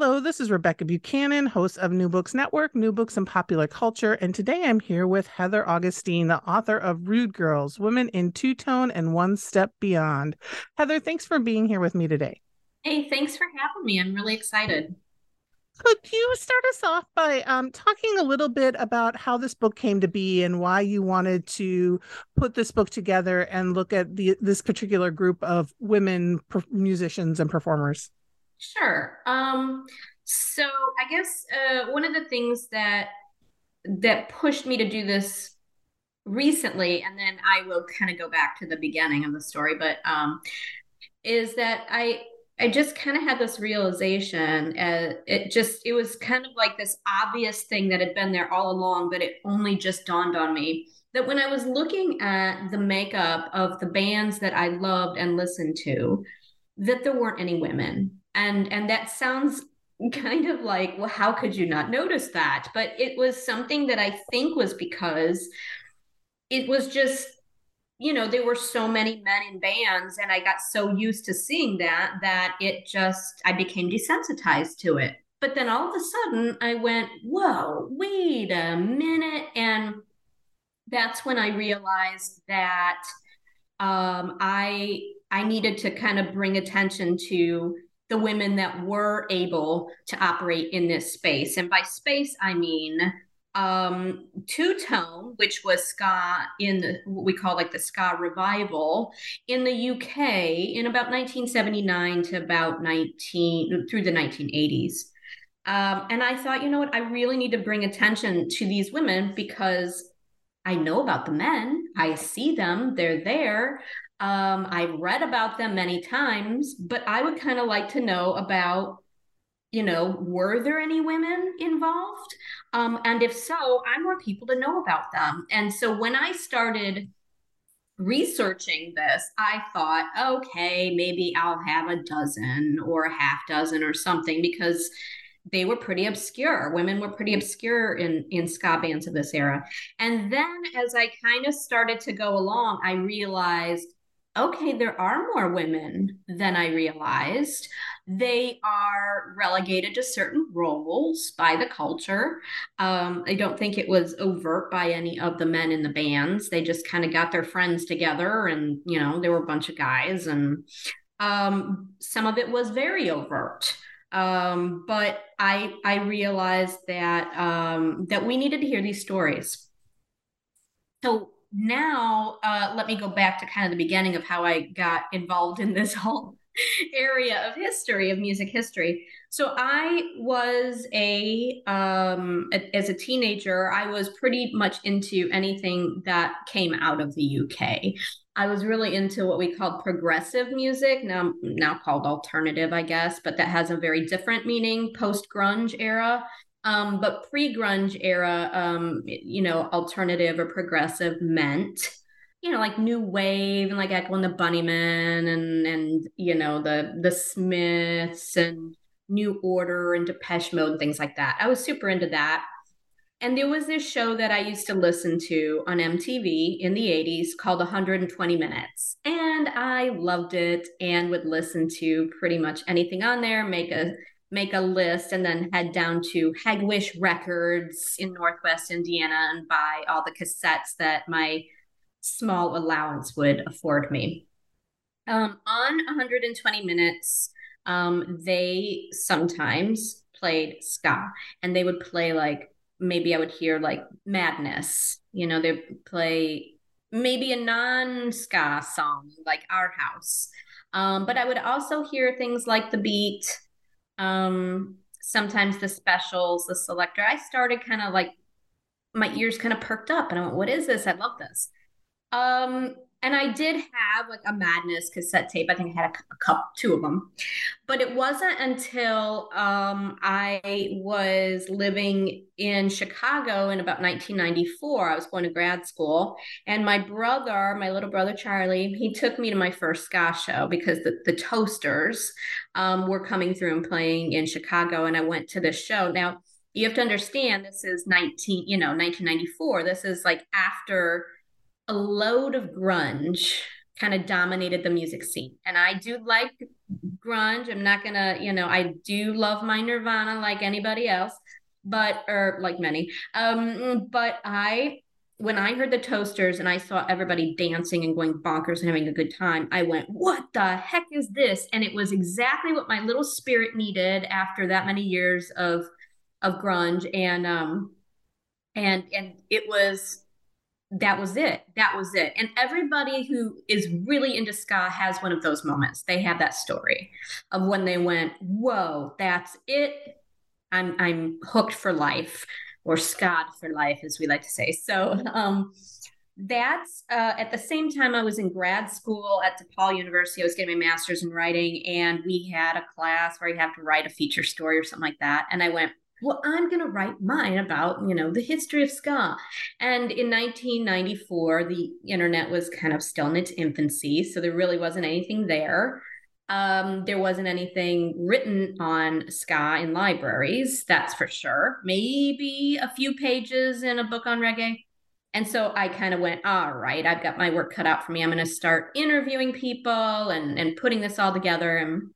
Hello, this is Rebekah Buchanan, host of New Books Network, New Books and Popular Culture, and today I'm here with Heather Augustyn, the author of Rude Girls Women in Two Tone and One Step Beyond. Heather, thanks for being here with me today. Hey, thanks for having me. I'm really excited. Could you start us off by um, talking a little bit about how this book came to be and why you wanted to put this book together and look at the, this particular group of women musicians and performers? Sure. Um, so I guess uh, one of the things that that pushed me to do this recently, and then I will kind of go back to the beginning of the story, but um, is that I I just kind of had this realization. Uh, it just it was kind of like this obvious thing that had been there all along, but it only just dawned on me that when I was looking at the makeup of the bands that I loved and listened to, that there weren't any women and and that sounds kind of like well how could you not notice that? But it was something that i think was because it was just you know there were so many men in bands and i got so used to seeing that that it just i became desensitized to it. But then all of a sudden i went whoa wait a minute. And that's when i realized that um, i i needed to kind of bring attention to the women that were able to operate in this space. And by space, I mean um, two tone, which was ska in the, what we call like the ska revival in the UK in about 1979 to about 19 through the 1980s. Um, and I thought, you know what, I really need to bring attention to these women because I know about the men, I see them, they're there. Um, I've read about them many times, but I would kind of like to know about, you know, were there any women involved? Um, and if so, I want people to know about them. And so when I started researching this, I thought, okay, maybe I'll have a dozen or a half dozen or something because they were pretty obscure. Women were pretty obscure in in ska bands of this era. And then as I kind of started to go along, I realized okay, there are more women than I realized. They are relegated to certain roles by the culture. Um, I don't think it was overt by any of the men in the bands. They just kind of got their friends together, and you know, there were a bunch of guys, and um, some of it was very overt. Um, but I I realized that um, that we needed to hear these stories. So now uh, let me go back to kind of the beginning of how I got involved in this whole area of history of music history. So I was a, um, a, as a teenager, I was pretty much into anything that came out of the UK. I was really into what we called progressive music, now now called alternative, I guess, but that has a very different meaning post grunge era. Um, but pre-grunge era, um, you know, alternative or progressive meant, you know, like new wave and like Echo and the Bunnymen and and you know the the Smiths and New Order and Depeche Mode and things like that. I was super into that. And there was this show that I used to listen to on MTV in the 80s called 120 Minutes. And I loved it and would listen to pretty much anything on there, make a make a list and then head down to Hegewisch Records in Northwest Indiana and buy all the cassettes that my small allowance would afford me. Um, on 120 minutes, um, they sometimes played ska and they would play like maybe I would hear like Madness, you know, they play maybe a non ska song like Our House. Um, but I would also hear things like The Beat, um, sometimes the specials, the selector. I started kind of like my ears kind of perked up and I went, What is this? I love this. Um, and I did have like a Madness cassette tape. I think I had a, a couple, two of them. But it wasn't until um, I was living in Chicago in about 1994. I was going to grad school, and my brother, my little brother Charlie, he took me to my first ska show because the, the Toasters um, were coming through and playing in Chicago, and I went to this show. Now you have to understand, this is 19, you know, 1994. This is like after a load of grunge kind of dominated the music scene. And I do like grunge. I'm not gonna, you know, I do love my Nirvana like anybody else, but or like many. Um, but I when I heard the toasters and I saw everybody dancing and going bonkers and having a good time, I went, What the heck is this? And it was exactly what my little spirit needed after that many years of of grunge. And um and and it was that was it. That was it. And everybody who is really into ska has one of those moments. They have that story of when they went, "Whoa, that's it. I'm I'm hooked for life." Or SCAD for life, as we like to say. So um, that's uh, at the same time I was in grad school at DePaul University. I was getting my master's in writing, and we had a class where you have to write a feature story or something like that. And I went, well, I'm going to write mine about, you know, the history of ska. And in 1994, the internet was kind of still in its infancy. So there really wasn't anything there. Um, there wasn't anything written on ska in libraries, that's for sure. Maybe a few pages in a book on reggae. And so I kind of went, all right, I've got my work cut out for me. I'm going to start interviewing people and, and putting this all together. And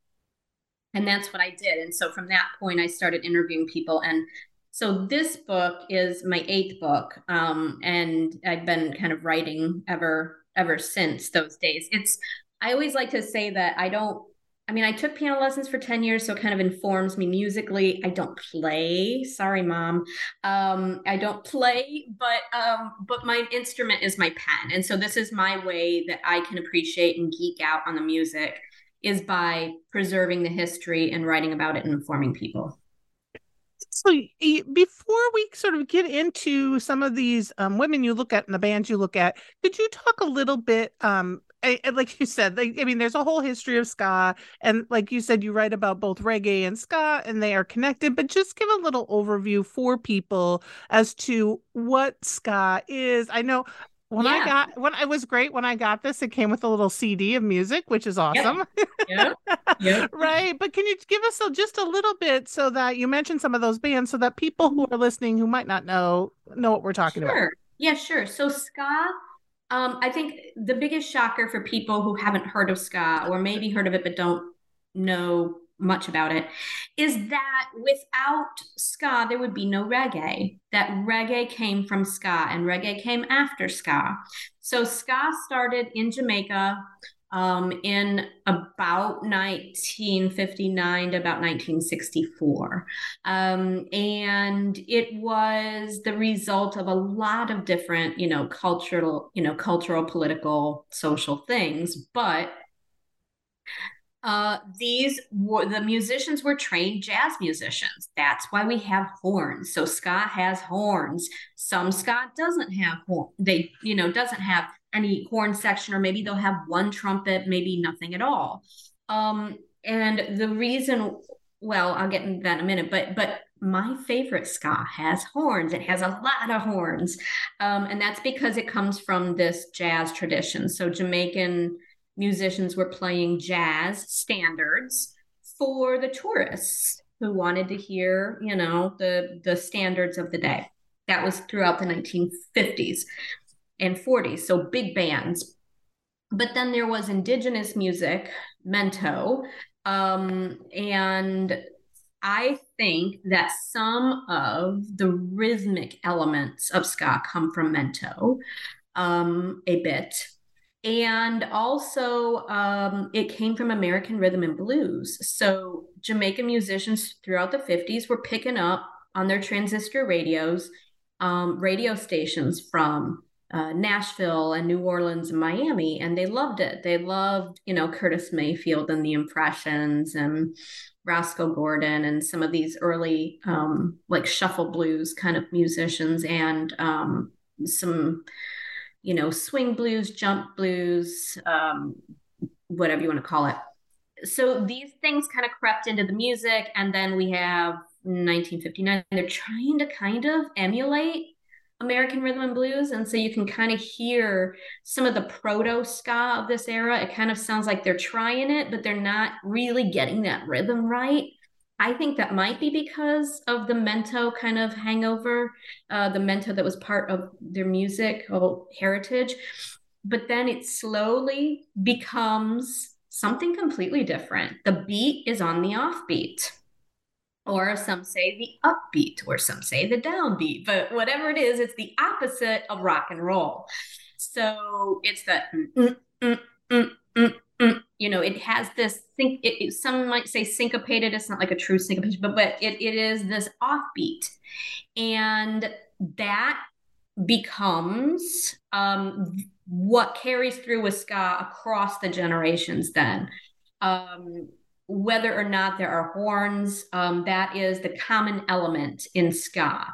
and that's what I did. And so from that point, I started interviewing people. And so this book is my eighth book. Um, and I've been kind of writing ever ever since those days. It's I always like to say that I don't I mean, I took piano lessons for 10 years, so it kind of informs me musically. I don't play. Sorry, mom. Um, I don't play, but um, but my instrument is my pen. And so this is my way that I can appreciate and geek out on the music is by preserving the history and writing about it and informing people. So, before we sort of get into some of these um, women you look at and the bands you look at, could you talk a little bit? Um, I, like you said, like, I mean, there's a whole history of ska, and like you said, you write about both reggae and ska, and they are connected. But just give a little overview for people as to what ska is. I know when yeah. I got when it was great when I got this, it came with a little CD of music, which is awesome. Yeah. yeah. right. But can you give us a, just a little bit so that you mentioned some of those bands so that people who are listening who might not know know what we're talking sure. about? Yeah, sure. So ska um, I think the biggest shocker for people who haven't heard of ska or maybe heard of it but don't know much about it, is that without ska, there would be no reggae. That reggae came from ska and reggae came after ska. So ska started in Jamaica um, in about 1959 to about 1964. Um, and it was the result of a lot of different, you know, cultural, you know, cultural, political, social things. But uh, these were the musicians were trained jazz musicians. That's why we have horns. So ska has horns. Some ska doesn't have horn. They, you know, doesn't have any horn section, or maybe they'll have one trumpet, maybe nothing at all. Um, and the reason, well, I'll get into that in a minute, but but my favorite ska has horns. It has a lot of horns, um, and that's because it comes from this jazz tradition. So Jamaican musicians were playing jazz standards for the tourists who wanted to hear, you know, the the standards of the day. That was throughout the 1950s and 40s, so big bands. But then there was indigenous music, mento, um, and I think that some of the rhythmic elements of ska come from mento um, a bit and also um, it came from American rhythm and blues. So Jamaican musicians throughout the 50s were picking up on their transistor radios, um, radio stations from uh, Nashville and New Orleans and Miami, and they loved it. They loved, you know, Curtis Mayfield and the Impressions and Rosco Gordon and some of these early um, like shuffle blues kind of musicians and um, some, you know, swing blues, jump blues, um, whatever you want to call it. So these things kind of crept into the music, and then we have 1959. They're trying to kind of emulate American rhythm and blues. And so you can kind of hear some of the proto ska of this era. It kind of sounds like they're trying it, but they're not really getting that rhythm right. I think that might be because of the mento kind of hangover, uh, the mento that was part of their music or heritage. But then it slowly becomes something completely different. The beat is on the offbeat or some say the upbeat, or some say the downbeat, but whatever it is, it's the opposite of rock and roll. So it's the, mm, mm, mm, you know, it has this think. It, some might say syncopated. It's not like a true syncopation, but but it, it is this offbeat, and that becomes um, what carries through with ska across the generations. Then. Um, whether or not there are horns, um, that is the common element in ska.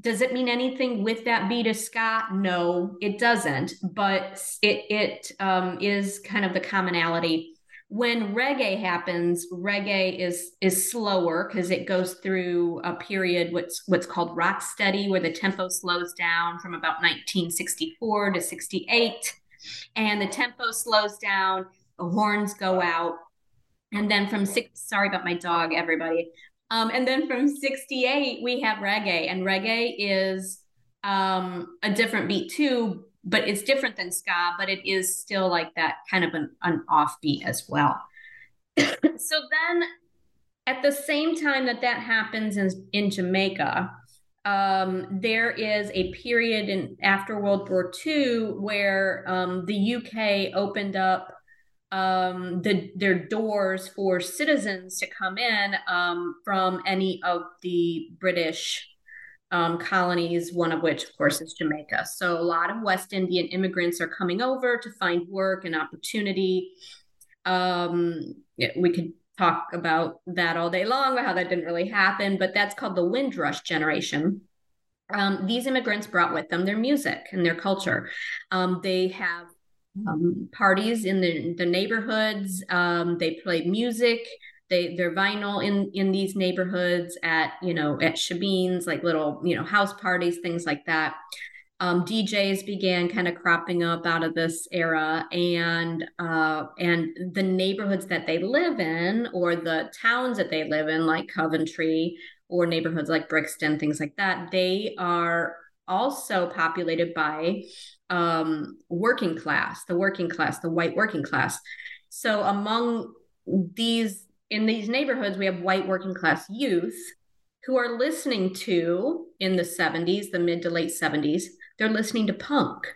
Does it mean anything with that beat of ska? No, it doesn't. But it it um, is kind of the commonality. When reggae happens, reggae is is slower because it goes through a period what's what's called rock steady, where the tempo slows down from about 1964 to 68, and the tempo slows down. The horns go out and then from six, sorry about my dog, everybody. Um, and then from 68, we have reggae, and reggae is um, a different beat too, but it's different than ska, but it is still like that kind of an, an offbeat as well. so then at the same time that that happens in, in Jamaica, um, there is a period in after World War II where um, the UK opened up um, the, their doors for citizens to come in um, from any of the British um, colonies, one of which, of course, is Jamaica. So a lot of West Indian immigrants are coming over to find work and opportunity. Um, yeah, we could talk about that all day long, how that didn't really happen, but that's called the Windrush generation. Um, these immigrants brought with them their music and their culture. Um, they have um, parties in the, the neighborhoods. Um, they play music. They they're vinyl in in these neighborhoods at you know at Shebeens like little you know house parties things like that. Um, DJs began kind of cropping up out of this era, and uh, and the neighborhoods that they live in, or the towns that they live in, like Coventry, or neighborhoods like Brixton, things like that, they are also populated by um, working class, the working class, the white working class. So among these in these neighborhoods, we have white working class youth who are listening to in the 70s, the mid to late 70s, they're listening to punk.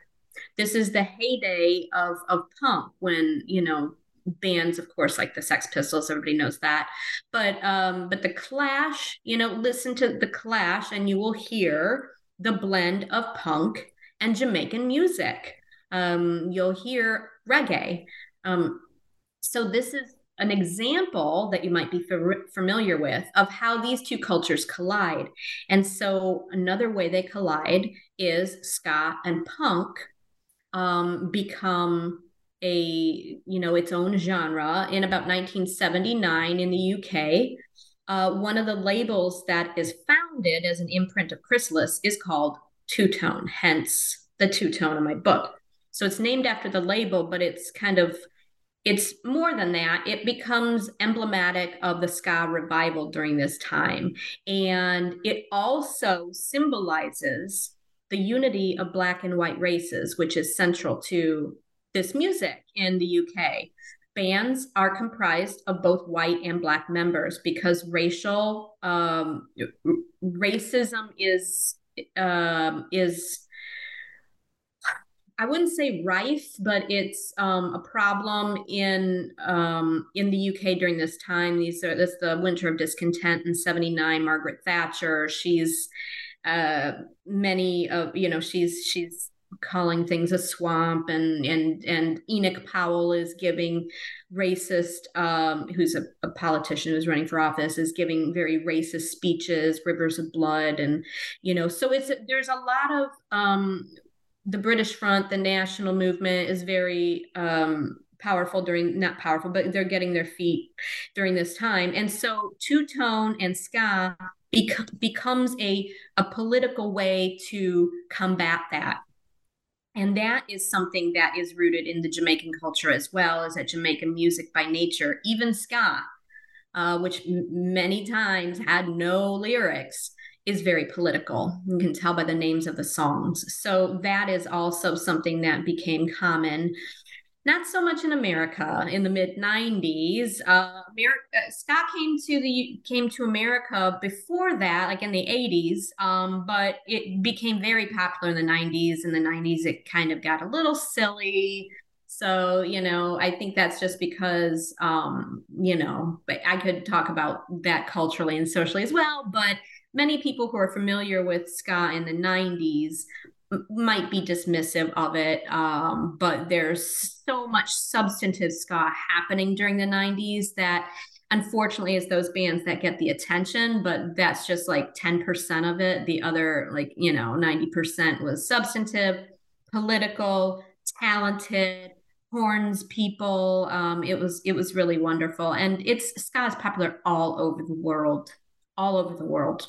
This is the heyday of of punk when, you know, bands of course like the sex pistols everybody knows that but um but the clash you know listen to the clash and you will hear the blend of punk and Jamaican music. Um, you'll hear reggae. Um, so, this is an example that you might be familiar with of how these two cultures collide. And so, another way they collide is ska and punk um, become a you know its own genre in about 1979 in the UK. Uh, one of the labels that is founded as an imprint of Chrysalis is called two tone, hence the two tone in my book. So it's named after the label, but it's kind of it's more than that. It becomes emblematic of the ska revival during this time. And it also symbolizes the unity of black and white races, which is central to this music in the UK. Bands are comprised of both white and black members because racial um, racism is um, is I wouldn't say rife, but it's um, a problem in um, in the UK during this time. These are this the winter of discontent in '79. Margaret Thatcher. She's uh, many of you know she's she's calling things a swamp and and and Enoch Powell is giving racist um, who's a, a, politician who's running for office is giving very racist speeches rivers of blood and you know so it's there's a lot of um, the British front the national movement is very um, powerful during not powerful but they're getting their feet during this time. And so two tone and ska bec- becomes a a political way to combat that and that is something that is rooted in the Jamaican culture as well, is that Jamaican music by nature, even ska, uh, which m- many times had no lyrics, is very political. You can tell by the names of the songs. So that is also something that became common not so much in America in the mid 90s. Uh, America, uh, ska came to the came to America before that, like in the 80s, um, but it became very popular in the 90s. In the 90s, it kind of got a little silly. So, you know, I think that's just because, um, you know, but I could talk about that culturally and socially as well. But many people who are familiar with ska in the 90s might be dismissive of it, um, but there's so much substantive ska happening during the 90s that unfortunately is those bands that get the attention but that's just like 10% of it. The other like you know 90% was substantive political talented horns people. Um, it was it was really wonderful. And it's ska is popular all over the world all over the world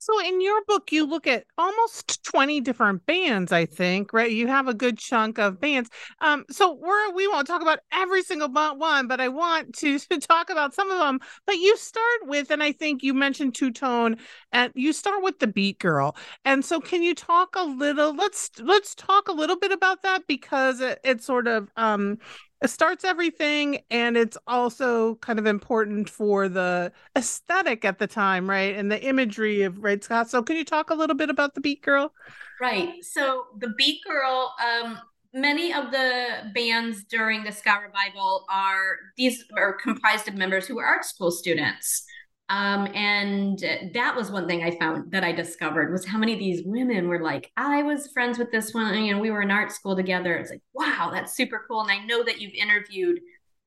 so in your book, you look at almost 20 different bands, I think, right? You have a good chunk of bands. Um, so we're we won't talk about every single one, but I want to, to talk about some of them. But you start with, and I think you mentioned two tone, and you start with the Beat Girl. And so can you talk a little? Let's let's talk a little bit about that because it, it sort of um starts everything and it's also kind of important for the aesthetic at the time right and the imagery of right ska. So can you talk a little bit about the beat girl? Right. So the beat girl um many of the bands during the ska revival are these are comprised of members who are art school students um, and that was one thing I found that I discovered was how many of these women were like, I was friends with this one. You know, we were in art school together. It's like, wow, that's super cool. And I know that you've interviewed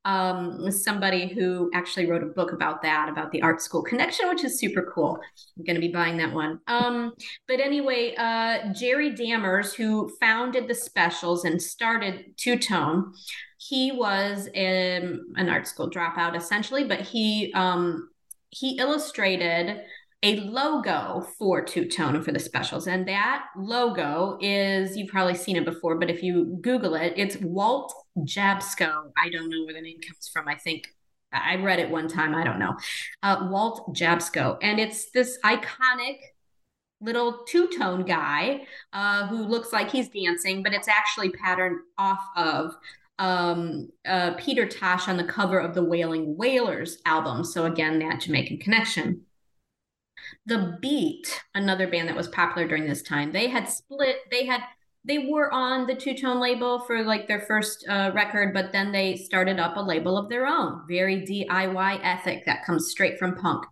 um, somebody who actually wrote a book about that, about the art school connection, which is super cool. I'm going to be buying that one. Um, but anyway, uh, Jerry Dammers, who founded the specials and started Two Tone, he was um, an art school dropout essentially, but he um, he illustrated a logo for Two Tone for the specials. And that logo is, you've probably seen it before, but if you Google it, it's Walt Jabsco. I don't know where the name comes from. I think I read it one time. I don't know. Uh, Walt Jabsco. And it's this iconic little two tone guy uh, who looks like he's dancing, but it's actually patterned off of um, uh, Peter Tosh on the cover of the Wailing Wailers album. So again, that Jamaican connection. The Beat, another band that was popular during this time, they had split. They had they were on the two tone label for like their first uh, record, but then they started up a label of their own, very DIY ethic that comes straight from punk.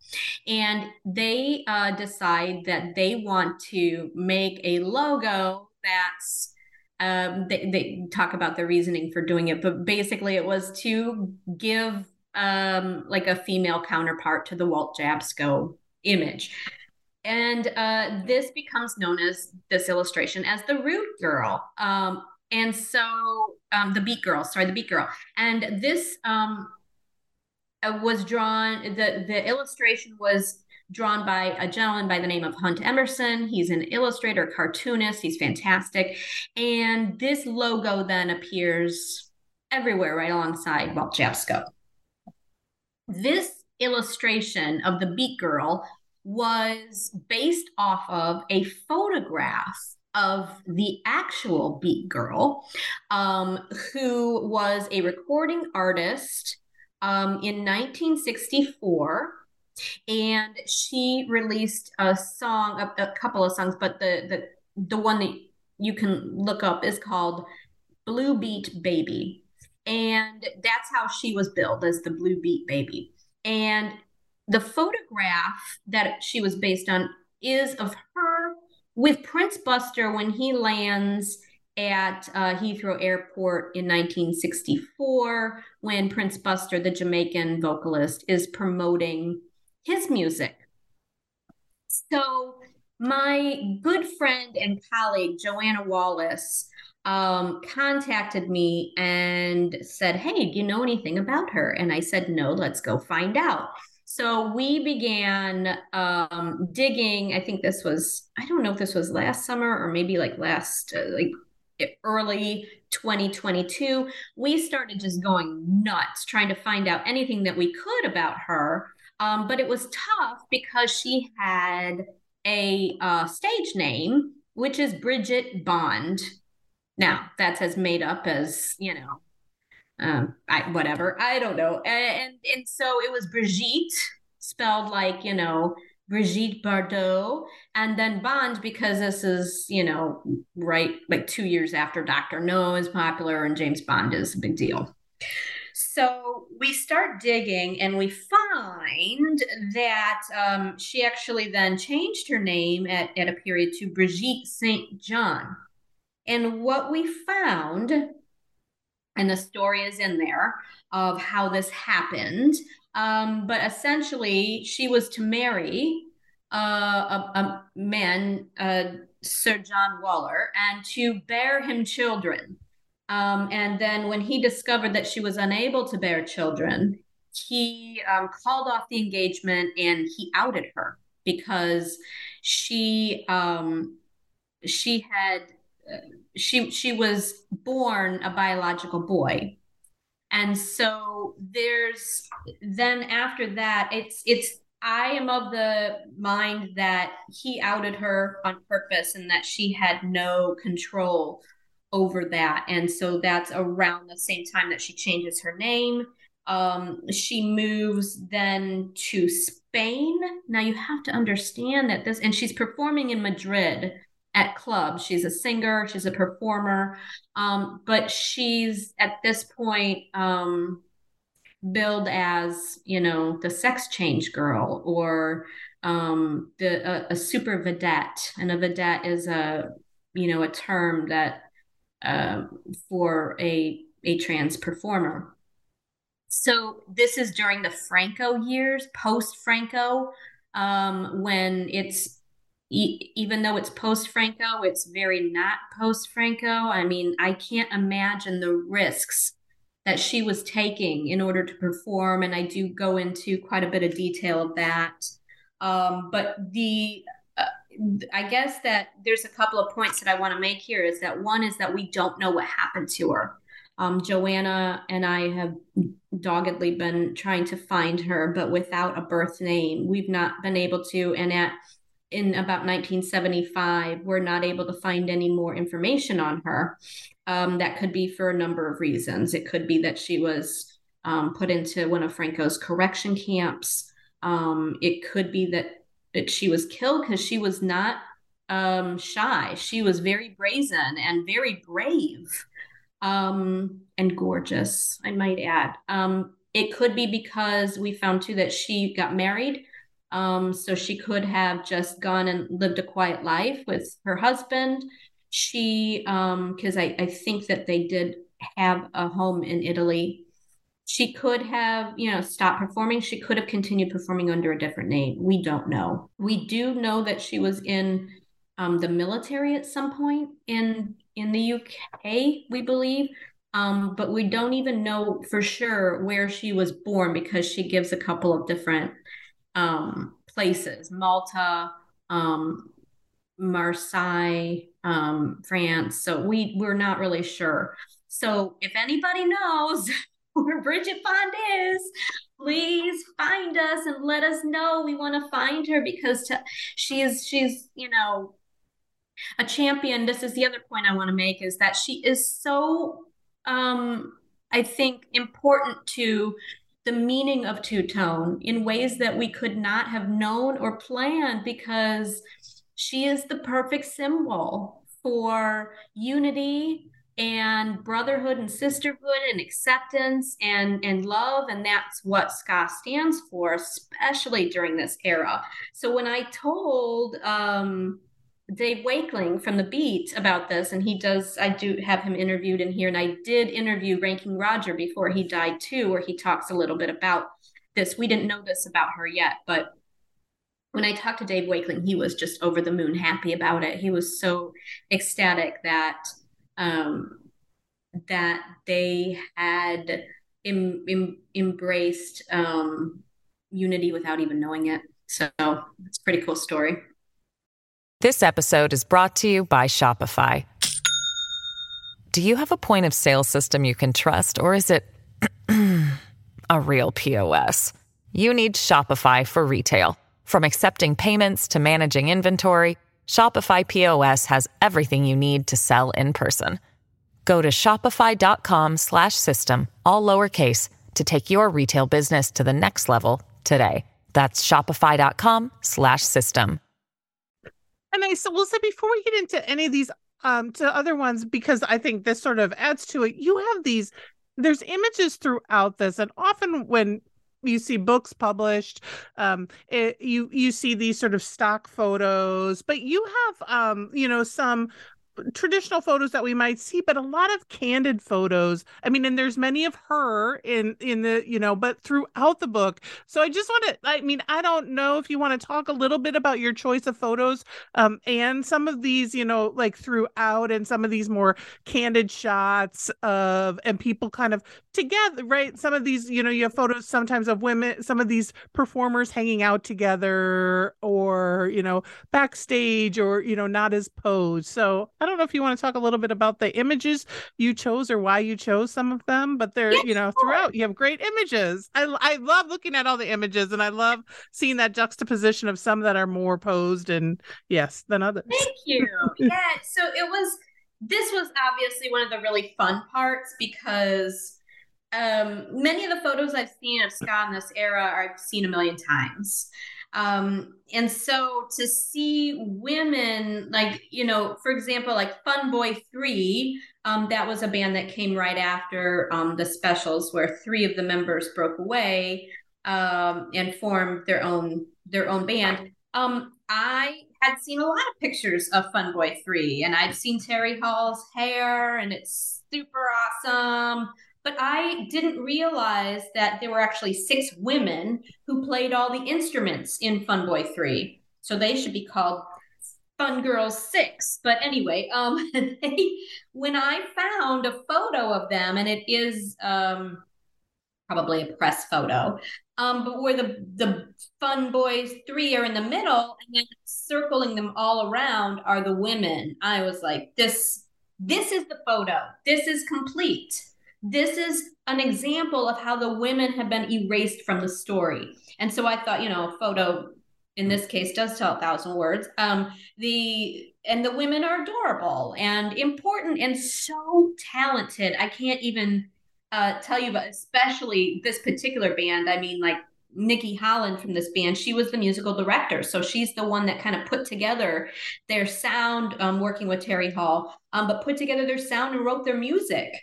And they uh, decide that they want to make a logo that's um, they, they talk about the reasoning for doing it, but basically it was to give um, like a female counterpart to the Walt Jabsco image. And uh, this becomes known as this illustration as the rude girl. Um, and so um, the beat girl, sorry, the beat girl. And this um, uh, was drawn, the, the illustration was drawn by a gentleman by the name of Hunt Emerson. He's an illustrator, cartoonist. He's fantastic. And this logo then appears everywhere right alongside Walt Jabsco. This illustration of the Beat Girl was based off of a photograph of the actual Beat Girl, um, who was a recording artist um, in 1964 and she released a song, a, a couple of songs, but the the the one that you can look up is called Blue Beat Baby. And that's how she was billed as the Blue Beat Baby. And the photograph that she was based on is of her with Prince Buster when he lands at uh, Heathrow Airport in 1964 when Prince Buster, the Jamaican vocalist, is promoting his music. So, my good friend and colleague, Joanna Wallace, um, contacted me and said, Hey, do you know anything about her? And I said, No, let's go find out. So we began um, digging. I think this was, I don't know if this was last summer or maybe like last, uh, like early 2022. We started just going nuts trying to find out anything that we could about her. Um, but it was tough because she had a uh, stage name, which is Brigitte Bond. Now, that's as made up as, you know, um, I, whatever. I don't know. And, and so it was Brigitte, spelled like, you know, Brigitte Bardot, and then Bond because this is, you know, right like two years after Dr. No is popular and James Bond is a big deal. So we start digging and we find that um, she actually then changed her name at, at a period to Brigitte St. John. And what we found, and the story is in there of how this happened, um, but essentially, she was to marry uh, a, a, man, uh, Sir John Waller, and to bear him children. Um, and then when he discovered that she was unable to bear children, he um, called off the engagement and he outed her because she um, she had uh, she she was born a biological boy. And so there's then after that it's it's i am of the mind that he outed her on purpose and that she had no control over that. And so that's around the same time that she changes her name. Um, she moves then to spain. Now you have to understand that this and she's performing in madrid at clubs. She's a singer, she's a performer, um, but she's at this point um, billed as you know the sex change girl or um, the a, a, super vedette, and a vedette is a you know a term that uh, for a a trans performer. So this is during the Franco years, post Franco, um, when it's even though it's post Franco, it's very not post Franco. I mean, I can't imagine the risks that she was taking in order to perform. And I do go into quite a bit of detail of that. Um, but the, I guess that there's a couple of points that I want to make here is that one is that we don't know what happened to her. Um, Joanna and I have doggedly been trying to find her, but without a birth name, we've not been able to. And at in about 1975 we're not able to find any more information on her um, that could be for a number of reasons it could be that she was um, put into one of franco's correction camps um, it could be that, that she was killed because she was not um, shy she was very brazen and very brave um, and gorgeous i might add um, it could be because we found too that she got married um, so she could have just gone and lived a quiet life with her husband. She, because um, I, I think that they did have a home in Italy. She could have, you know, stopped performing. She could have continued performing under a different name. We don't know. We do know that she was in um, the military at some point in in the UK, we believe. Um, but we don't even know for sure where she was born because she gives a couple of different um, places Malta, um, Marseille, um, France. So we, we're not really sure. So if anybody knows where Brigitte Bond is, please find us and let us know. We want to find her because to, she is, she's, you know, a champion. This is the other point I want to make is that she is so, um, I think, important to the meaning of two tone in ways that we could not have known or planned because she is the perfect symbol for unity and brotherhood and sisterhood and acceptance and and love and that's what ska stands for especially during this era so when i told um Dave Wakeling from the Beat about this, and he does. I do have him interviewed in here, and I did interview Ranking Roger before he died too, where he talks a little bit about this. We didn't know this about her yet, but when I talked to Dave Wakeling, he was just over the moon happy about it. He was so ecstatic that um, that they had em, em, embraced um, unity without even knowing it. So it's a pretty cool story. This episode is brought to you by Shopify. Do you have a point of sale system you can trust, or is it a real POS? You need Shopify for retail. From accepting payments to managing inventory, Shopify POS has everything you need to sell in person. Go to shopify.com/system all lowercase to take your retail business to the next level today. That's shopify.com/system. And I will say before we get into any of these um to other ones because I think this sort of adds to it. You have these there's images throughout this and often when you see books published um it, you you see these sort of stock photos but you have um you know some traditional photos that we might see but a lot of candid photos. I mean and there's many of her in in the you know but throughout the book. So i just want to i mean i don't know if you want to talk a little bit about your choice of photos um and some of these you know like throughout and some of these more candid shots of and people kind of together right? Some of these you know you have photos sometimes of women some of these performers hanging out together or you know backstage or you know not as posed. So i don't know if you want to talk a little bit about the images you chose or why you chose some of them but they're yes, you know throughout you have great images. I i love looking at all the images and i love seeing that juxtaposition of some that are more posed and yes than others. Thank you. Yeah so it was this was obviously one of the really fun parts because um, many of the photos I've seen of ska in this era I've seen a million times. Um, and so to see women like, you know, for example, like Fun Boy 3, um, that was a band that came right after um, the specials where three of the members broke away um, and formed their own their own band. Um, I had seen a lot of pictures of Fun Boy 3 and I'd seen Terry Hall's hair and it's super awesome but I didn't realize that there were actually six women who played all the instruments in Fun Boy 3. So they should be called Fun Girls 6. But anyway, um, they, when I found a photo of them, and it is um, probably a press photo, um, but where the, the Fun Boys 3 are in the middle, and then circling them all around are the women, I was like, this. This is the photo. This is complete this is an example of how the women have been erased from the story. And so I thought, you know, photo in this case does tell a thousand words. Um, the and the women are adorable and important and so talented. I can't even uh, tell you, but especially this particular band. I mean, like Nicky Holland from this band, she was the musical director. So she's the one that kind of put together their sound, um, working with Terry Hall, um, but put together their sound and wrote their music.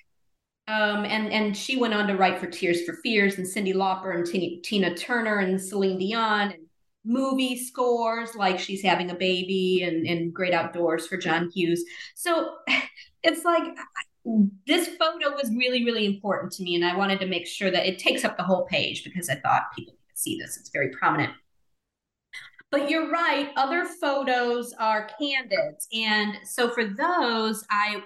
Um, and and she went on to write for Tears for Fears and Cyndi Lauper and T- Tina Turner and Celine Dion and movie scores like She's Having a Baby and, and Great Outdoors for John Hughes. So it's like this photo was really, really important to me. And I wanted to make sure that it takes up the whole page because I thought people could see this. It's very prominent. But you're right, other photos are candids. And so for those, I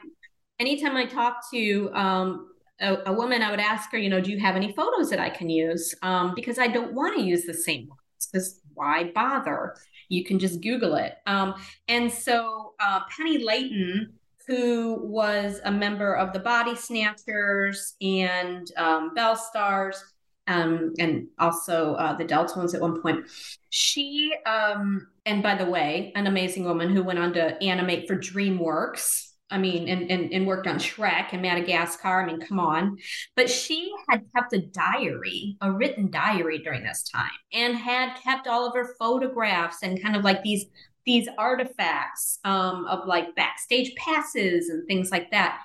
anytime I talk to um, a, a, woman, I would ask her, you know, do you have any photos that I can use? Um, because I don't want to use the same ones. Because why bother? You can just Google it. Um, and so uh, Penny Leyton, who was a member of the Body Snatchers and um, Belle Stars, um, and also uh, the Deltones at one point. She, um, and by the way, an amazing woman who went on to animate for DreamWorks I mean, and, and, and worked on Shrek and Madagascar. I mean, come on. But she had kept a diary, a written diary during this time, and had kept all of her photographs and kind of like these these artifacts um, of like backstage passes and things like that.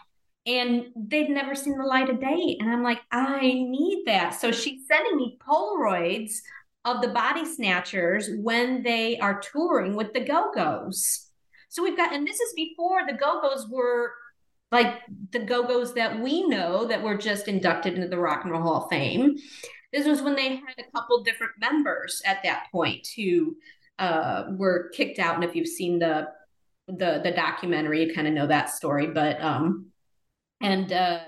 And they'd never seen the light of day. And I'm like, I need that. So she's sending me Polaroids of the body snatchers when they are touring with the Go Go's. So we've got, and this is before the Go Go's were like the Go Go's that we know that were just inducted into the Rock and Roll Hall of Fame. This was when they had a couple different members at that point who uh, were kicked out. And if you've seen the the the documentary, you kind of know that story. But um, and uh,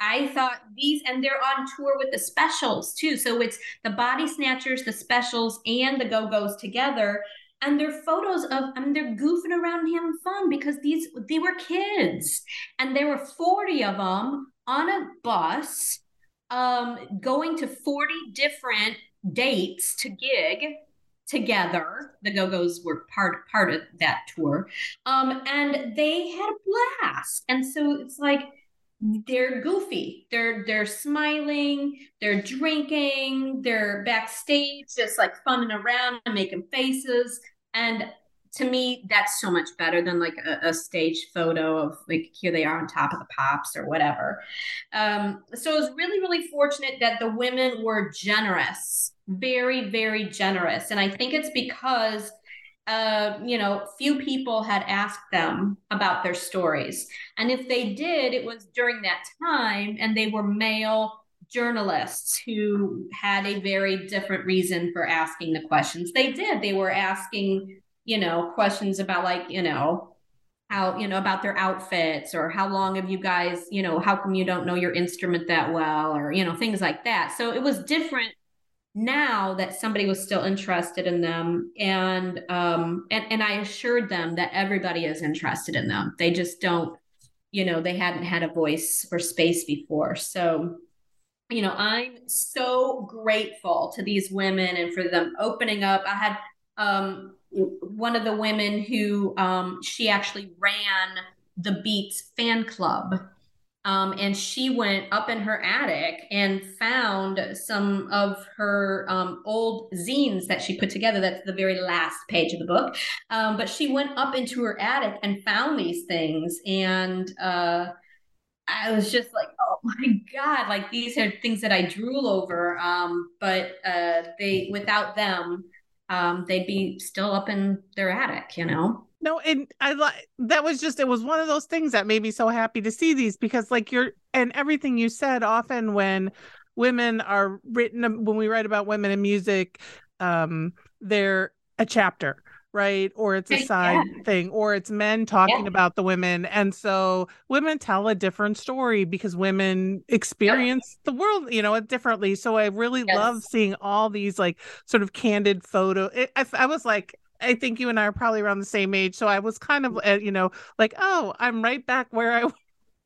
I thought these, and they're on tour with the specials too. So it's the Body Snatchers, the specials, and the Go Go's together. And they're photos of, I mean, they're goofing around having fun because these, they were kids. And there were 40 of them on a bus um, going to 40 different dates to gig together. The Go Go's were part part of that tour, um, and they had a blast. And so it's like they're goofy. They're they're smiling. They're drinking. They're backstage, just like funning around and making faces. And to me, that's so much better than like a, a, stage photo of like here they are on top of the pops or whatever. Um, so it was really, really fortunate that the women were generous, very, very generous. And I think it's because uh, you know, few people had asked them about their stories. And if they did, it was during that time, and they were male journalists who had a very different reason for asking the questions. They did. They were asking you know, questions about like, you know, how, you know, about their outfits or how long have you guys, you know, how come you don't know your instrument that well or, you know, things like that. So it was different now that somebody was still interested in them and um and, and I assured them that everybody is interested in them. They just don't, you know, they hadn't had a voice or space before. So you know, I'm so grateful to these women and for them opening up. I had um one of the women who um, she actually ran the Beats fan club. Um, and she went up in her attic and found some of her um, old zines that she put together. That's the very last page of the book. Um, but she went up into her attic and found these things. And uh, I was just like, oh my God, like these are things that I drool over. Um, but uh, they, without them, um, they'd be still up in their attic, you know? No, and I like that was just it was one of those things that made me so happy to see these because like you're and everything you said often when women are written when we write about women in music um they're a chapter right? Or it's a side yeah. thing, or it's men talking yeah. about the women. And so women tell a different story because women experience the world, you know, differently. So I really yes. love seeing all these like sort of candid photo. It, I, I was like, I think you and I are probably around the same age. So I was kind of, uh, you know, like, oh, I'm right back where I was.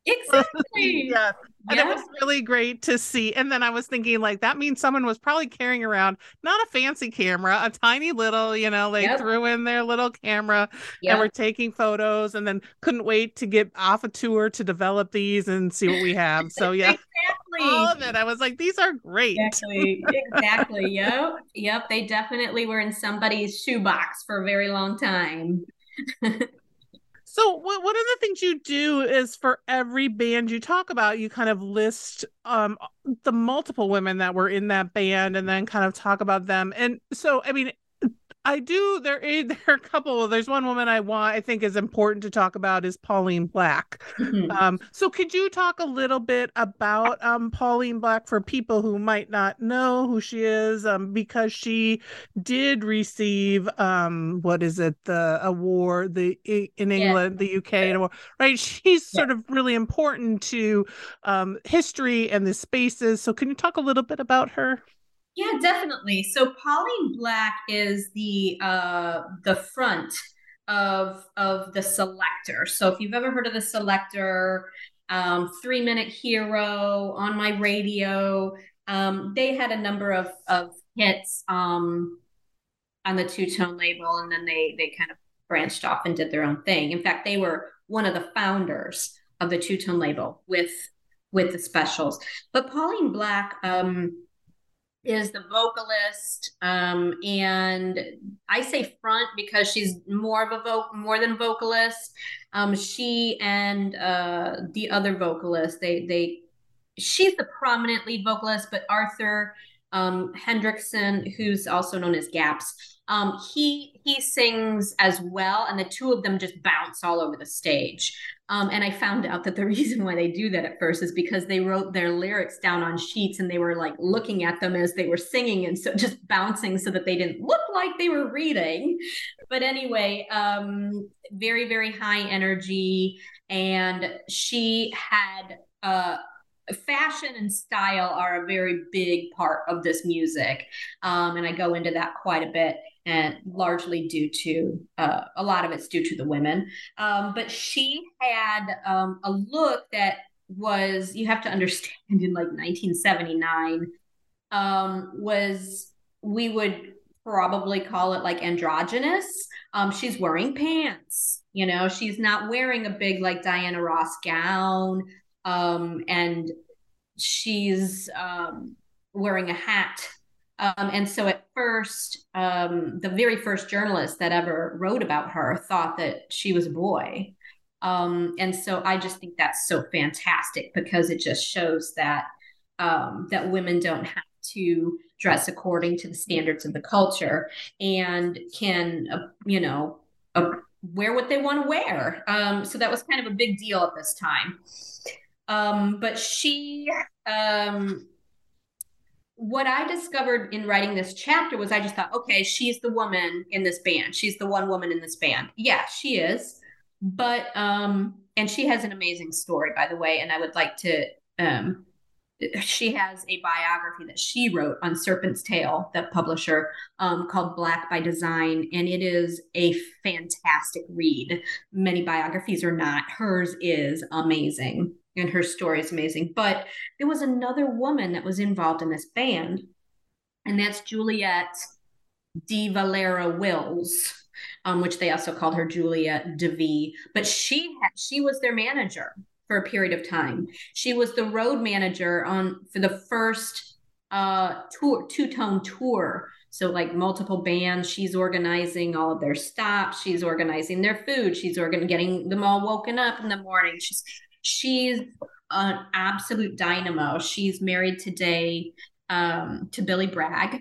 Exactly. yeah. And it was really great to see. And then I was thinking, like, that means someone was probably carrying around not a fancy camera, a tiny little, you know, they yep. threw in their little camera yep. and were taking photos and then couldn't wait to get off a tour to develop these and see what we have. So, yeah. exactly. All of it. I was like, these are great. Exactly. Exactly. yep. Yep. They definitely were in somebody's shoebox for a very long time. So one of the things you do is for every band you talk about, you kind of list um the multiple women that were in that band and then kind of talk about them. And so I mean I do. There, is, there are a couple. There's one woman I want. I think is important to talk about is Pauline Black. Mm-hmm. Um, so could you talk a little bit about um, Pauline Black for people who might not know who she is? Um, because she did receive um, what is it? The award the in England, yeah. the UK, yeah. right? She's yeah. sort of really important to um, history and the spaces. So can you talk a little bit about her? Yeah, definitely. So Pauline Black is the uh the front of of the Selecter. So if you've ever heard of the Selecter, um, three minute hero on my radio, um, they had a number of of hits um on the two tone label, and then they they kind of branched off and did their own thing. In fact, they were one of the founders of the two tone label with with the specials. But Pauline Black, um, is the vocalist, um, and I say front because she's more of a more than vocalist. Um, she and uh, the other vocalist, they they she's the prominent lead vocalist, but Arthur um, Hendrickson, who's also known as Gaps, um, he he sings as well, and the two of them just bounce all over the stage. Um, and I found out that the reason why they do that at first is because they wrote their lyrics down on sheets and they were like looking at them as they were singing, and so just bouncing so that they didn't look like they were reading. But anyway, um, very very high energy, and she had. Uh, fashion and style are a very big part of this music. Um, and I go into that quite a bit and largely due to uh, a lot of it's due to the women. Um, but she had um, a look that was, you have to understand, in like 1979, um, was we would probably call it like androgynous. Um, she's wearing pants, you know, she's not wearing a big like Diana Ross gown um, and she's um, wearing a hat. Um, and so at first, um, the very first journalist that ever wrote about her thought that she was a boy. Um, and so I just think that's so fantastic because it just shows that um, that women don't have to dress according to the standards of the culture and can, uh, you know, uh, wear what they want to wear. Um, so that was kind of a big deal at this time. Um, but she, um, what I discovered in writing this chapter was I just thought, okay, she's the woman in this band. She's the one woman in this band. Yeah, she is. But, um, and she has an amazing story, by the way. And I would like to, um, she has a biography that she wrote on Serpent's Tail, that publisher, um, called Black by Design, and it is a fantastic read. Many biographies are not. Hers is amazing and her story is amazing. But there was another woman that was involved in this band, and that's Juliet De Valero Wills. Um, which they also called her Juliet DeVee, but she had, she was their manager for a period of time. She was the road manager on for the first uh, tour, two tone tour. So like multiple bands, she's organizing all of their stops. She's organizing their food. She's organ getting them all woken up in the morning. She's she's an absolute dynamo. She's married today um, to Billy Bragg,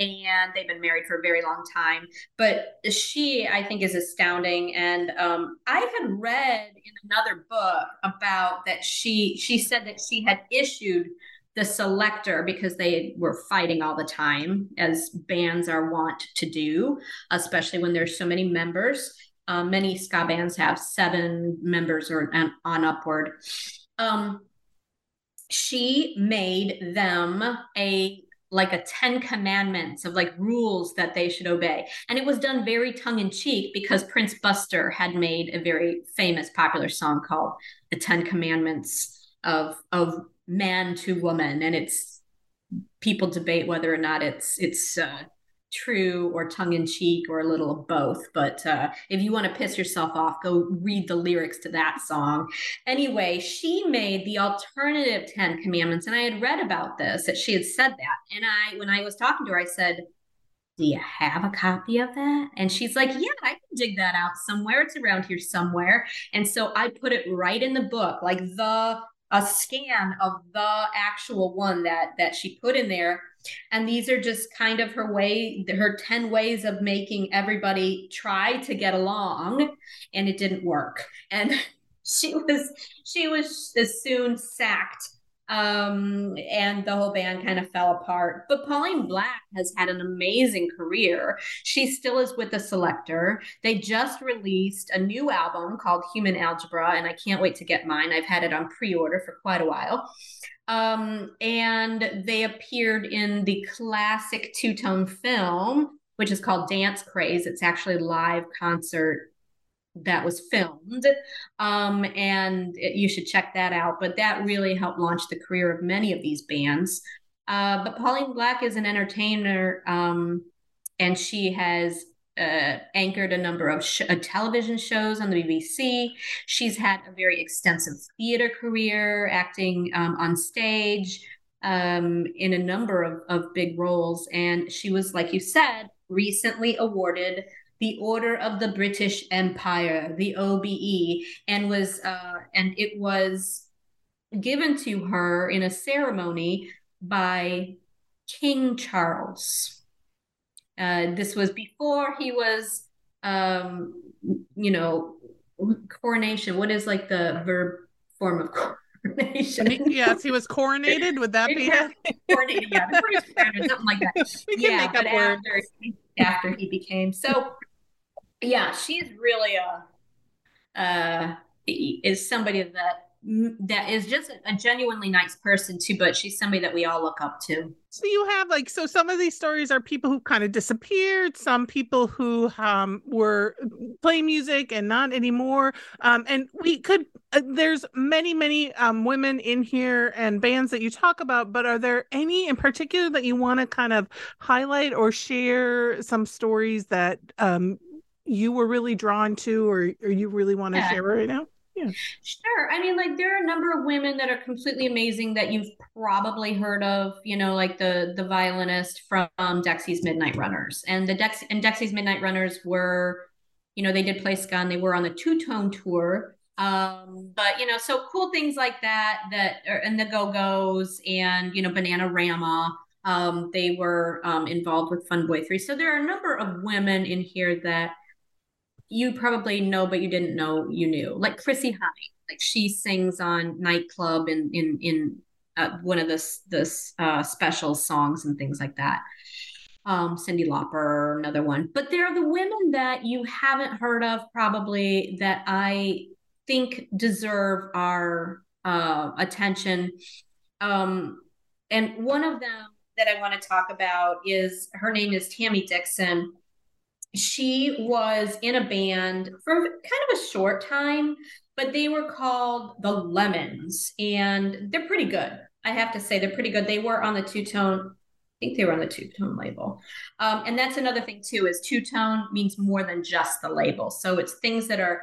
and they've been married for a very long time. But she, I think, is astounding. And um, I had read in another book about that she she said that she had issued the Selecter because they were fighting all the time, as bands are wont to do, especially when there's so many members. Um, many ska bands have seven members or on, on upward. Um, she made them a like a 10 commandments of like rules that they should obey and it was done very tongue-in-cheek because prince buster had made a very famous popular song called the 10 commandments of of man to woman and it's people debate whether or not it's it's uh, true or tongue in cheek or a little of both. But uh, if you want to piss yourself off, go read the lyrics to that song. Anyway, she made the alternative 10 commandments. And I had read about this, that she had said that. And I, when I was talking to her, I said, do you have a copy of that? And she's like, Yeah, I can dig that out somewhere. It's around here somewhere. And so I put it right in the book, like the a scan of the actual one that that she put in there and these are just kind of her way her 10 ways of making everybody try to get along and it didn't work. And she was she was soon sacked um, and the whole band kind of fell apart. But Pauline Black has had an amazing career. She still is with the Selecter. They just released a new album called Human Algebra, and I can't wait to get mine. I've had it on pre order for quite a while. Um, and they appeared in the classic two tone film, which is called Dance Craze. It's actually live concert that was filmed. Um, and it, you should check that out. But that really helped launch the career of many of these bands. Uh, but Pauline Black is an entertainer, um, and she has uh, anchored a number of sh- uh, television shows on the BBC. She's had a very extensive theater career, acting um, on stage. um, in a number of, of big roles. And she was, like you said, recently awarded the Order of the British Empire, the OBE, and was uh, and it was given to her in a ceremony by King Charles. Uh, this was before he was, um, you know, coronation. What is like the verb form of coronation? yes, he was coronated. Would that be? Coronated, yeah, something like that. We can yeah, make up words. after, after he became so, yeah, she's really a uh, is somebody that that is just a genuinely nice person too but she's somebody that we all look up to. So you have like so some of these stories are people who kind of disappeared some people who um were playing music and not anymore. Um and we could uh, there's many many um women in here and bands that you talk about but are there any in particular that you want to kind of highlight or share some stories that um you were really drawn to or, or you really want to yeah. share right now yeah. Sure. I mean, like there are a number of women that are completely amazing that you've probably heard of, you know, like the the violinist from Dexy's Midnight Runners. And the Dex and Dexy's Midnight Runners were, you know, they did play ska and they were on the two tone tour. Um, but you know, so cool things like that that are, and the Go-Go's and you know, Bananarama. Um, they were um, involved with Fun Boy 3. So there are a number of women in here that you probably know, but you didn't know you knew. Like Chrissie Hynde, like she sings on Nite Klub in in in uh, one of the the uh, special songs and things like that. Um, Cyndi Lauper, another one. But there are the women that you haven't heard of probably that I think deserve our uh, attention. Um, and one of them that I want to talk about is her name is Tammy Dixon she was in a band for kind of a short time, but they were called the Lemons, and they're pretty good. I have to say, they're pretty good. They were on the two tone. I think they were on the two tone label. Um, and that's another thing too is two tone means more than just the label. So it's things that are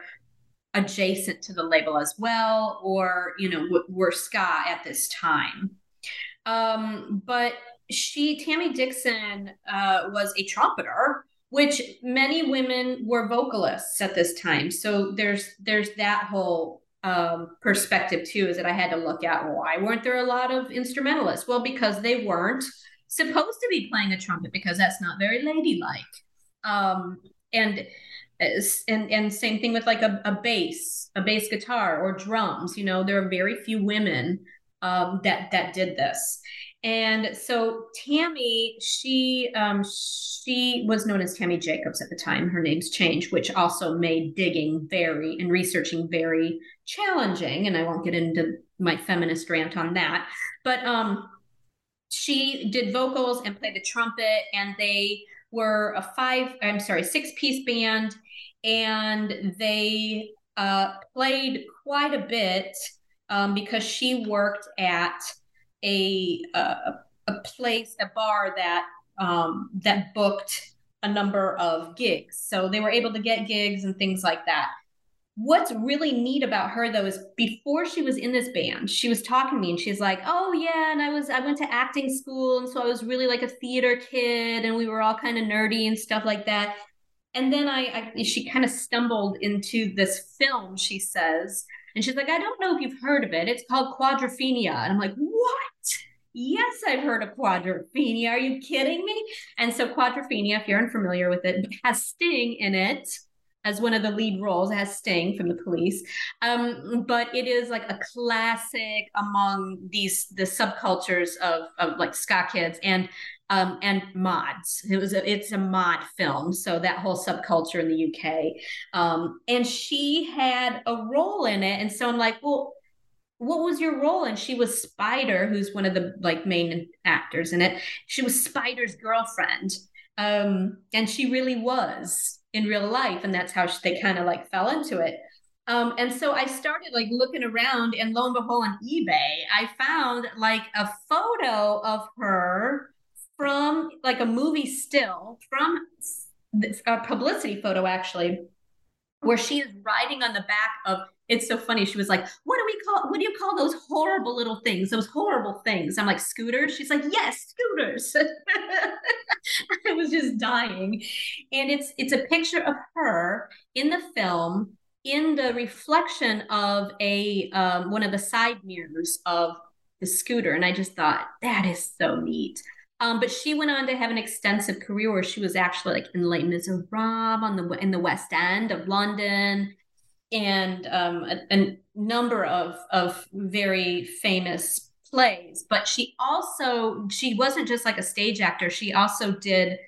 adjacent to the label as well, or you know, w- were ska at this time. Um, but she, Tammy Dixon, uh, was a trumpeter which many women were vocalists at this time. So there's there's that whole um, perspective too. Is that I had to look at why weren't there a lot of instrumentalists? Well, because they weren't supposed to be playing a trumpet because that's not very ladylike. Um, and and and same thing with like a, a bass, a bass guitar or drums. You know, there are very few women um, that that did this. And so Tammy, she um, she was known as Tammy Jacobs at the time. Her name's changed, which also made digging very and researching very challenging. And I won't get into my feminist rant on that. But um, she did vocals and played the trumpet, and they were a five, I'm sorry, six piece band, and they uh, played quite a bit um, because she worked at a a, place, a bar that um, that booked a number of gigs. So they were able to get gigs and things like that. What's really neat about her though is before she was in this band, she was talking to me and she's like, "Oh yeah, and I was I went to acting school and so I was really like a theater kid and we were all kind of nerdy and stuff like that." And then I, I she kind of stumbled into this film, she says, and she's like, I don't know if you've heard of it. It's called Quadrophenia. And I'm like, what? Yes, I've heard of Quadrophenia. Are you kidding me? And so Quadrophenia, if you're unfamiliar with it, has Sting in it as one of the lead roles. It has Sting from the police. Um, but it is like a classic among these the subcultures of, of like ska kids. And um, and mods. It was a, it's a mod film, so that whole subculture in the UK. Um, and she had a role in it, and so I'm like, well, what was your role? And she was Spider, who's one of the like main actors in it. She was Spider's girlfriend, um, and she really was in real life, and that's how she, they kind of like fell into it. Um, and so I started like looking around, and lo and behold, on eBay, I found like a photo of her from like a movie still from a publicity photo actually where she is riding on the back of it's so funny. She was like, "What do we call? What do you call those horrible little things? Those horrible things?" I'm like, "Scooters." She's like, "Yes, scooters." I was just dying, and it's it's a picture of her in the film in the reflection of a um, one of the side mirrors of the scooter, and I just thought that is so neat. Um, but she went on to have an extensive career where she was actually like in Les Miserables on the in the West End of London and um, a, a, number of of very famous plays. But she also she wasn't just like a stage actor. She also did.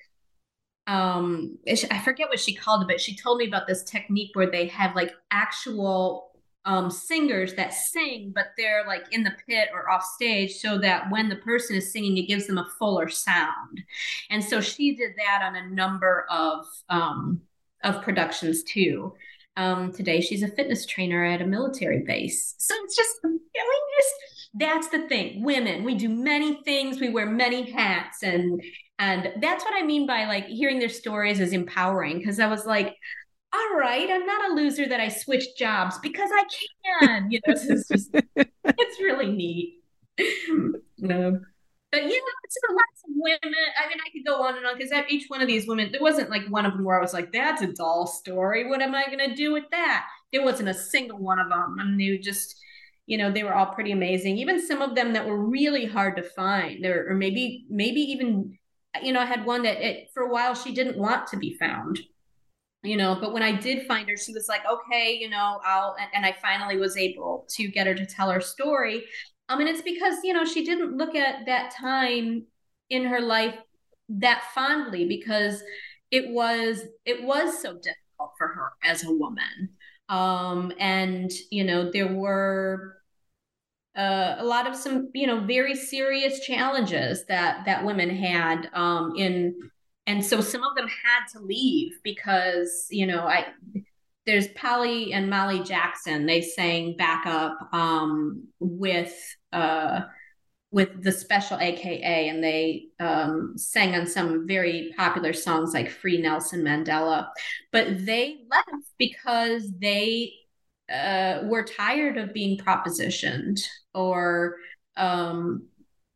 Um, I forget what she called it, but she told me about this technique where they have like actual um, singers that sing, but they're like in the pit or off stage so that when the person is singing, it gives them a fuller sound. And so she did that on a number of um, of productions too. Um, today, she's a fitness trainer at a military base. So it's just, just that's the thing. Women, we do many things. We wear many hats, and and that's what I mean by like hearing their stories is empowering. Because I was like, all right, I'm not a loser that I switched jobs because I can. You know, it's just it's really neat. no but yeah, it's lots of women. I mean, I could go on and on because each one of these women, there wasn't like one of them where I was like, "That's a doll story. What am I going to do with that?" There wasn't a single one of them. I mean, they just, you know, they were all pretty amazing. Even some of them that were really hard to find, or, or maybe, maybe even, you know, I had one that it, for a while she didn't want to be found you know but when i did find her she was like okay you know i'll and, and, i finally was able to get her to tell her story um, and it's because, you know, she didn't look at that time in her life that fondly because it was it was so difficult for her as a woman. Um, and you know, there were uh, a lot of some, you know, very serious challenges that that women had um, in and so some of them had to leave because you know i there's Polly and Molly Jackson. They sang backup um, with uh, with the special AKA, and they um, sang on some very popular songs like "Free Nelson Mandela." But they left because they uh, were tired of being propositioned or um,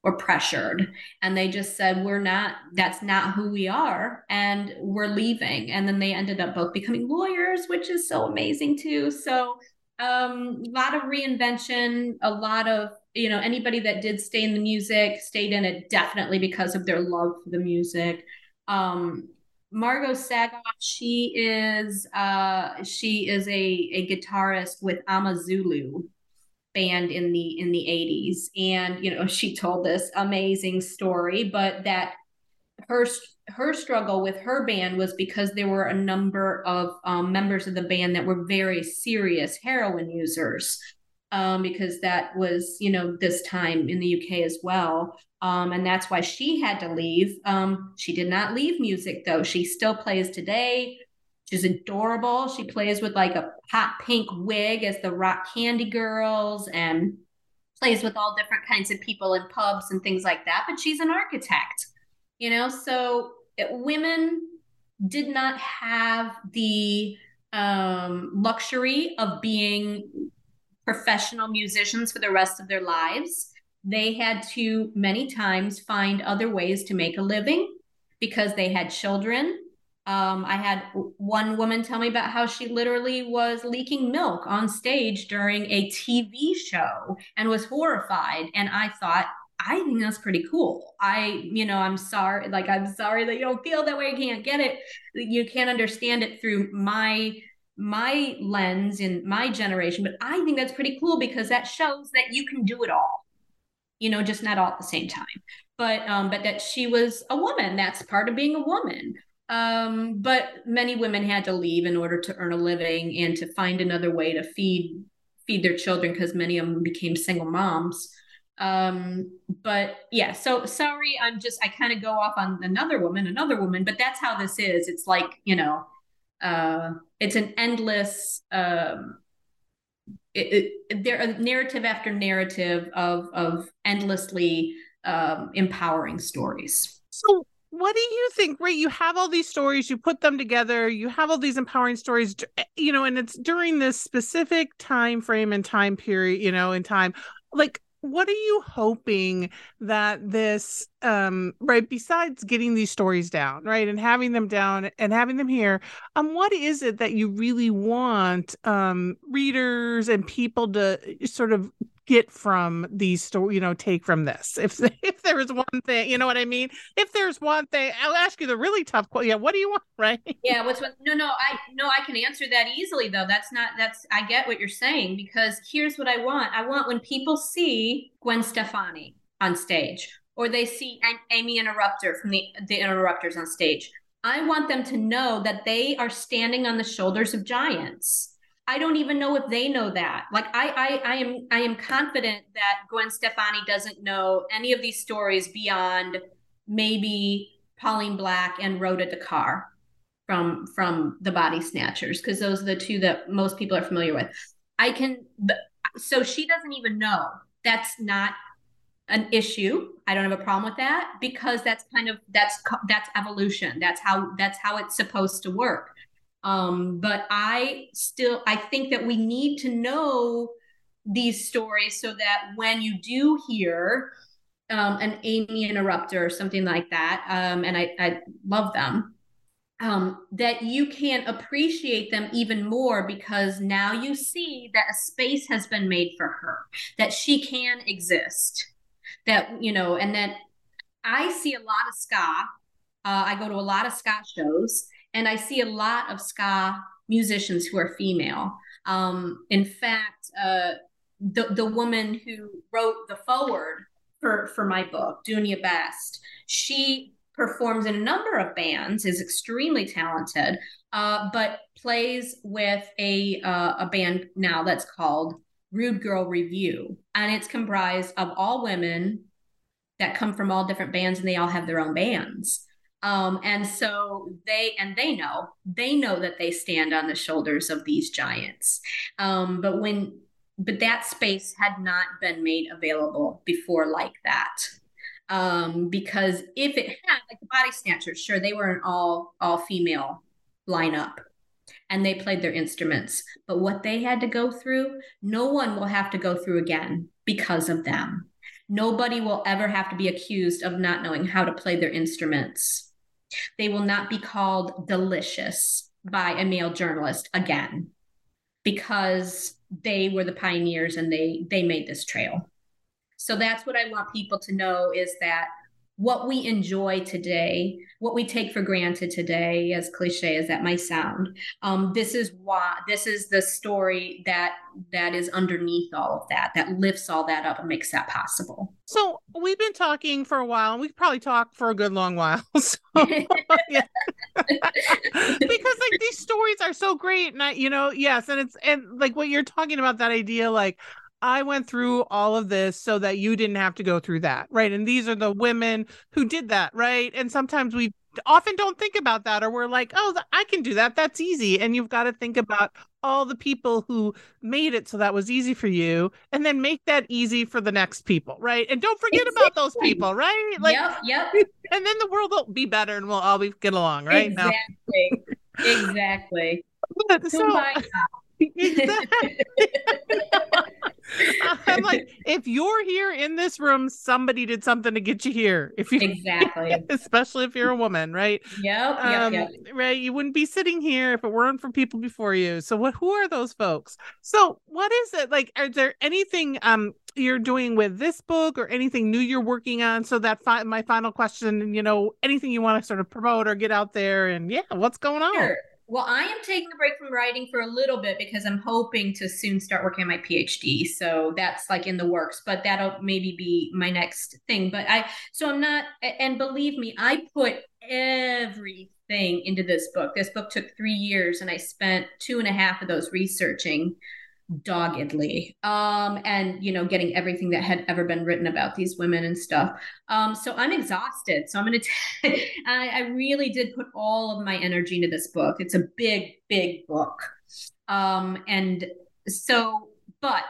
or pressured. And they just said we're not that's not who we are and we're leaving. And then they ended up both becoming lawyers which is so amazing too. So um, a lot of reinvention a lot of you know anybody that did stay in the music stayed in it definitely because of their love for the music. Um, Margo Sagov she is uh, she is a, a guitarist with amazulu band in the in the 80s and you know she told this amazing story but that her her struggle with her band was because there were a number of um, members of the band that were very serious heroin users um, because that was you know this time in the uk as well. Um, and that's why she had to leave. Um, she did not leave music though. She still plays today She's adorable. She plays with like a hot pink wig as the rock candy girls and plays with all different kinds of people in pubs and things like that. But she's an architect, you know? So it, women did not have the um, luxury of being professional musicians for the rest of their lives. They had to many times find other ways to make a living because they had children um, I had one woman tell me about how she literally was leaking milk on stage during a TV show and was horrified. And I thought, I think that's pretty cool. I, you know, I'm sorry, like, I'm sorry that you don't feel that way. You can't get it. You can't understand it through my my lens in my generation but i think that's pretty cool because that shows that you can do it all you know just not all at the same time but um but that she was a woman that's part of being a woman um, but many women had to leave in order to earn a living and to find another way to feed feed their children because many of them became single moms. Um, but yeah, so sorry, I'm just I kind of go off on another woman, another woman, but that's how this is. It's like you know, uh, it's an endless. Um, it, it, there a narrative after narrative of of endlessly um, empowering stories. So what do you think right? You have all these stories you put them together you have all these empowering stories eh, you know and it's during this specific time frame and time period you know in time like what are you hoping that this um right besides getting these stories down right and having them down and having them here um what is it that you really want um readers and people to sort of get from these stories, you know, take from this? If if there is one thing, you know what I mean? If there's one thing, I'll ask you the really tough question. Yeah, what do you want, right? Yeah, what's what? No, no, I no, I can answer that easily though. That's not that's I get what you're saying because here's what I want. I want when people see Gwen Stefani on stage or they see Aimee Interrupter from the the Interrupters on stage. I want them to know that they are standing on the shoulders of giants I don't even know if they know that. Like I, I, I am, I am confident that Gwen Stefani doesn't know any of these stories beyond maybe Pauline Black and Rhoda Dakar from from the Body Snatchers because those are the two that most people are familiar with. I can, so she doesn't even know. That's not an issue. I don't have a problem with that because that's kind of that's that's evolution. That's how that's how it's supposed to work. Um, but I still I think that we need to know these stories so that when you do hear um, an Aimee Interrupter or something like that, um, and I, I love them, um, that you can appreciate them even more because now you see that a space has been made for her, that she can exist, that, you know, and that I see a lot of ska. Uh, I go to a lot of ska shows and I see a lot of ska musicians who are female. Um, in fact, uh, the the woman who wrote the forward for for my book, Dunya Best, she performs in a number of bands, is extremely talented, uh, but plays with a uh, a band now that's called Rude Girl Review, and it's comprised of all women that come from all different bands, and they all have their own bands. Um, and so they and they know they know that they stand on the shoulders of these giants. Um, but when but that space had not been made available before like that. Um, because if it had like the body snatchers, sure, they were an all all female lineup and they played their instruments. But what they had to go through, no one will have to go through again because of them. Nobody will ever have to be accused of not knowing how to play their instruments they will not be called delicious by a male journalist again because they were the pioneers and they they made this trail. So that's what I want people to know is that what we enjoy today, what we take for granted today, as cliche as that might sound, um, this is why this is the story that that is underneath all of that, that lifts all that up and makes that possible. So we've been talking for a while, and we could probably talk for a good long while. So, because like these stories are so great, and I, you know, yes, and it's and like what you're talking about that idea, like I went through all of this so that you didn't have to go through that, right? And these are the women who did that, right? And sometimes we often don't think about that, or we're like, oh, I can do that. That's easy. And you've got to think about all the people who made it so that was easy for you, and then make that easy for the next people, right? And don't forget exactly. about those people, right? Like, yep, yep. And then the world will be better, and we'll all be get along, right? Exactly, exactly. But, oh so, exactly. I'm like, if you're here in this room, somebody did something to get you here. If you exactly, especially if you're a woman, right? Yep, um, yep, yep. Right. You wouldn't be sitting here if it weren't for people before you. So what? Who are those folks? So what is it like? are there anything um you're doing with this book or anything new you're working on? So that fi- my final question, you know, anything you want to sort of promote or get out there, and yeah, what's going on? Sure. Well, I am taking a break from writing for a little bit because I'm hoping to soon start working on my PhD. So that's like in the works, but that'll maybe be my next thing. But I, so I'm not, and believe me, I put everything into this book. This book took three years and I spent two and a half of those researching doggedly um and you know getting everything that had ever been written about these women and stuff. Um so i'm exhausted. So i'm gonna t- I, I really did put all of my energy into this book. It's a big big book. Um and so but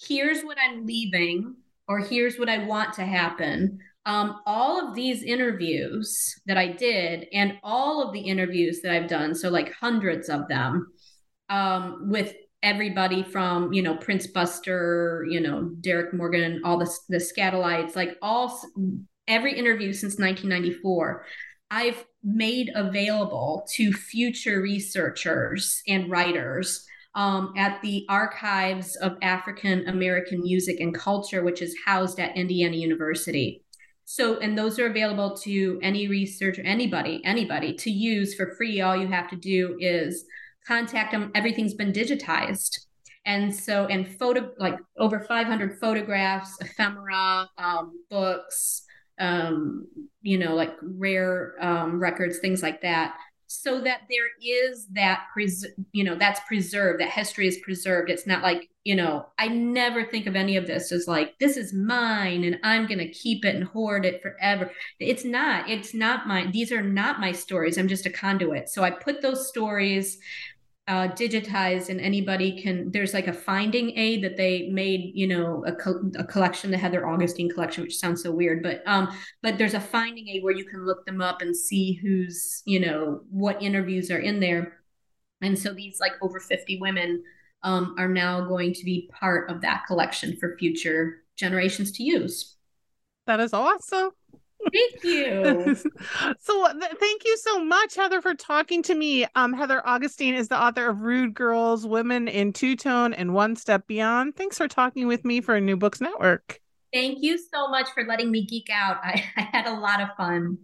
here's what i'm leaving or here's what i want to happen. Um, all of these interviews that I did, and all of the interviews that I've done, so like hundreds of them, um, with everybody from you know Prince Buster, you know Derrick Morgan, all the the Skatalites, like all every interview since 1994. I've made available to future researchers and writers um, at the Archives of African American Music and Culture, which is housed at Indiana University. So, and those are available to any researcher, anybody, anybody to use for free. All you have to do is contact them. Everything's been digitized. And so, and photo, like over 500 photographs, ephemera, um, books, um, you know, like rare um, records, things like that so that there is that pres- you know that's preserved that history is preserved it's not like you know i never think of any of this as like this is mine and i'm going to keep it and hoard it forever it's not it's not mine these are not my stories i'm just a conduit so i put those stories uh, digitized and anybody can there's like a finding aid that they made you know a, co- a collection the heather Augustyn collection which sounds so weird but um but there's a finding aid where you can look them up and see who's you know what interviews are in there. And so these like over 50 women um, are now going to be part of that collection for future generations to use. That is awesome Thank you. so th- thank you so much, Heather, for talking to me. Um, Heather Augustyn is the author of Rude Girls, Women in Two Tone and One Step Beyond. Thanks for talking with me for New Books Network. Thank you so much for letting me geek out. I, I had a lot of fun.